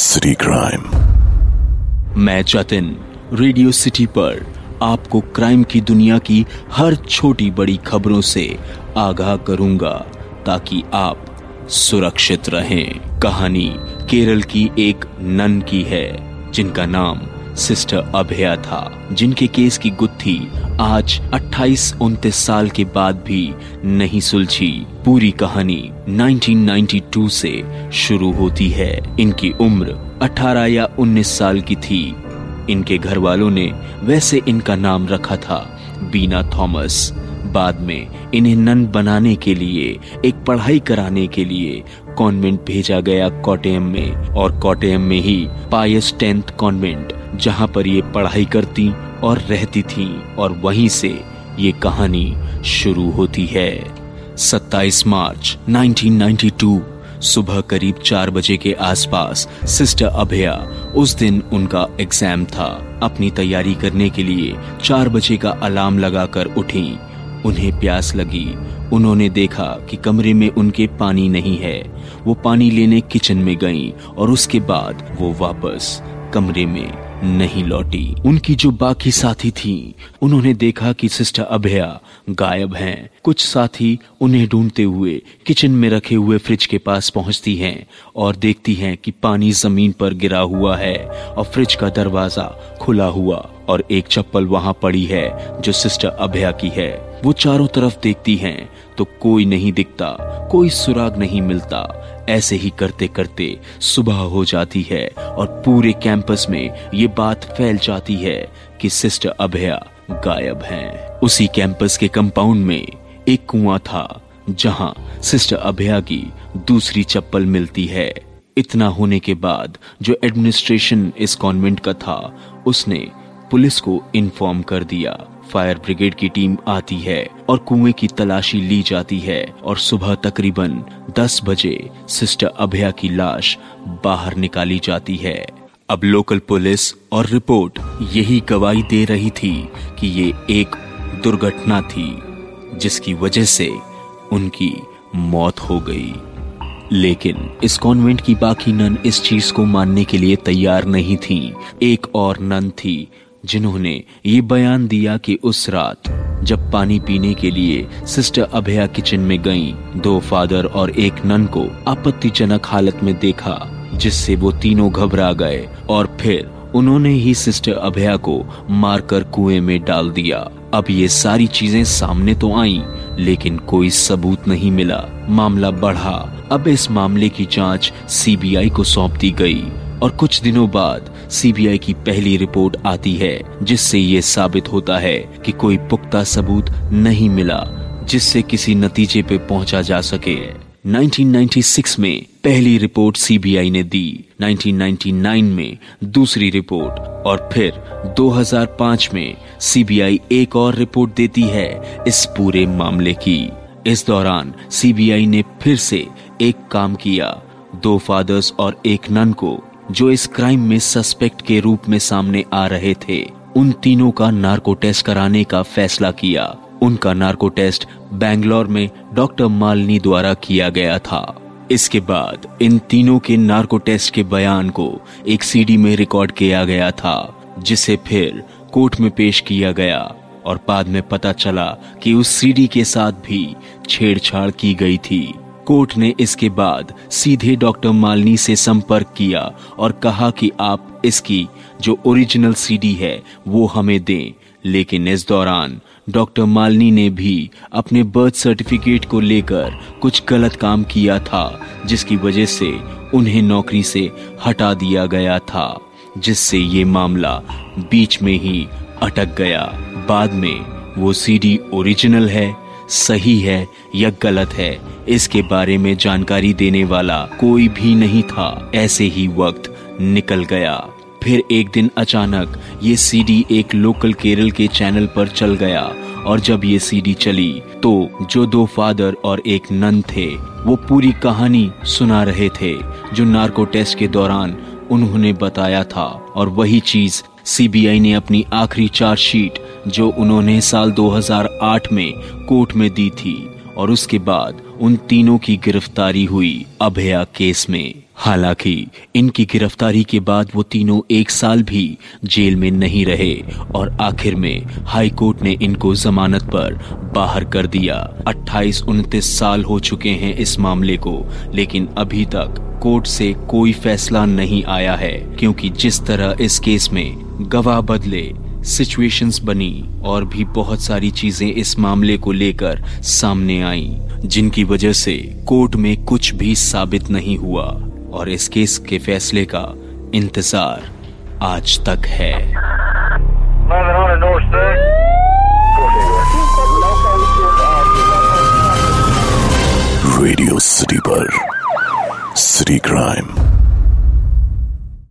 City crime मैं Jatin radio city पर आपको क्राइम की दुनिया की हर छोटी बड़ी खबरों से आगाह करूँगा ताकि आप सुरक्षित रहें। कहानी केरल की एक नन की है, जिनका नाम सिस्टर अभया था, जिनके केस की गुत्थी आज 28 उनतीस साल के बाद भी नहीं सुलझी। पूरी कहानी 1992 से शुरू होती है। इनकी उम्र 18 या 19 साल की थी। इनके घर वालों ने वैसे इनका नाम रखा था बीना थॉमस। बाद में इन्हें नन बनाने के लिए, एक पढ़ाई कराने के लिए कॉन्वेंट भेजा गया कोटेयम में। और कोटेयम में ही पायस टेंथ कॉन्वेंट, जहाँ पर ये पढ़ाई करती और रहती थी और वहीं से ये कहानी शुरू होती है। 27 मार्च 1992 सुबह करीब चार बजे के आसपास सिस्टर अभया, उस दिन उनका एग्ज़ाम था। अपनी तैयारी करने के लिए चार बजे का अलार्म लगाकर उठी। उन्हें प्यास लगी। उन्होंने देखा कि कमरे में उनके पानी नहीं है। वो पानी लेने किचन में गईं और उसके बाद वो वापस कमरे में नहीं लौटी उनकी जो बाकी साथी थी, उन्होंने देखा कि सिस्टर अभया गायब हैं। कुछ साथी उन्हें ढूंढते हुए किचन में रखे हुए फ्रिज के पास पहुँचती हैं और देखती हैं कि पानी ज़मीन पर गिरा हुआ है और फ्रिज का दरवाज़ा खुला हुआ और एक चप्पल वहाँ पड़ी है, जो सिस्टर अभया की है। वो चारों तरफ़ देखती हैं तो कोई नहीं दिखता, कोई सुराग नहीं मिलता। ऐसे ही करते करते सुबह हो जाती है और पूरे कैंपस में ये बात फैल जाती है कि सिस्टर अभया गायब हैं। उसी कैंपस के कंपाउंड में एक कुआँ था, जहाँ सिस्टर अभया की दूसरी चप्पल मिलती है। इतना होने के बाद जो एडमिनिस्ट्रेशन इस कॉन्वेंट का था, उसने पुलिस को इन्फॉर्म कर दिया। फायर ब्रिगेड की टीम आती है और कुएँ की तलाशी ली जाती है और सुबह तकरीबन 10 बजे सिस्टर अभया की लाश बाहर निकाली जाती है। अब लोकल पुलिस और रिपोर्ट यही गवाही दे रही थी कि ये एक दुर्घटना थी, जिसकी वजह से उनकी मौत हो गई। लेकिन इस कॉन्वेंट की बाकी नन इस चीज़ को मानने के लिए तैयार नहीं थी। एक और नन थी जिन्होंने ये बयान दिया कि उस रात जब पानी पीने के लिए सिस्टर अभया किचन में गईं, दो फादर और एक नन को आपत्तिजनक हालत में देखा जिससे वो तीनों घबरा गए और फिर उन्होंने ही सिस्टर अभया को मारकर कुएँ में डाल दिया। अब ये सारी चीज़ें सामने तो आईं, लेकिन कोई सबूत नहीं मिला। मामला बढ़ा। अब इस मामले की जाँच सीबीआई को सौंप दी गई। और कुछ दिनों बाद सीबीआई की पहली रिपोर्ट आती है, जिससे ये साबित होता है कि कोई पुख्ता सबूत नहीं मिला, जिससे किसी नतीजे पे पहुँचा जा सके। 1996 में पहली रिपोर्ट सीबीआई ने दी 1999 में दूसरी रिपोर्ट, और फिर 2005 में सीबीआई एक और रिपोर्ट देती है इस पूरे मामले की। इस दौरान सीबीआई ने फिर से एक काम किया, दो फादर्स और एक नन को जो इस क्राइम में सस्पेक्ट के रूप में सामने आ रहे थे, उन तीनों का नार्को टेस्ट कराने का फैसला किया। उनका नार्को टेस्ट बैंगलोर में डॉक्टर मालनी द्वारा किया गया था। इसके बाद इन तीनों के नार्को टेस्ट के बयान को एक सीडी में रिकॉर्ड किया गया था, जिसे फिर कोर्ट में पेश किया गया और बाद में पता चला कि उस सीडी के साथ भी छेड़छाड़ की गई थी। कोर्ट ने इसके बाद सीधे डॉक्टर मालनी से संपर्क किया और कहा कि आप इसकी जो ओरिजिनल सीडी है, वो हमें दें। लेकिन इस दौरान डॉक्टर मालनी ने भी अपने बर्थ सर्टिफिकेट को लेकर कुछ गलत काम किया था, जिसकी वजह से उन्हें नौकरी से हटा दिया गया था, जिससे ये मामला बीच में ही अटक गया। बाद में वो सीडी ओरिजिनल है सही है या गलत है, इसके बारे में जानकारी देने वाला कोई भी नहीं था। ऐसे ही वक्त निकल गया। फिर एक दिन अचानक ये सीडी एक लोकल केरल के चैनल पर चल गया और जब ये सीडी चली तो जो दो फादर और एक नन थे, वो पूरी कहानी सुना रहे थे, जो नार्को टेस्ट के दौरान उन्होंने बताया था। और वही चीज़ सीबीआई ने अपनी आखिरी चार्जशीट जो उन्होंने साल 2008 में कोर्ट में दी थी, और उसके बाद उन तीनों की गिरफ्तारी हुई अभया केस में। हालाँकि, इनकी गिरफ्तारी के बाद वो तीनों एक साल भी जेल में नहीं रहे, और आखिर में हाई कोर्ट ने इनको जमानत पर बाहर कर दिया। 28 उनतीस साल हो चुके हैं इस मामले को, लेकिन अभी तक कोर्ट से कोई फैसला नहीं आया है, क्योंकि जिस तरह इस केस में गवाह बदले सिचुएशंस बनी और भी बहुत सारी चीज़ें इस मामले को लेकर सामने आईं, जिनकी वजह से कोर्ट में कुछ भी साबित नहीं हुआ और इस केस के फैसले का इंतज़ार आज तक है।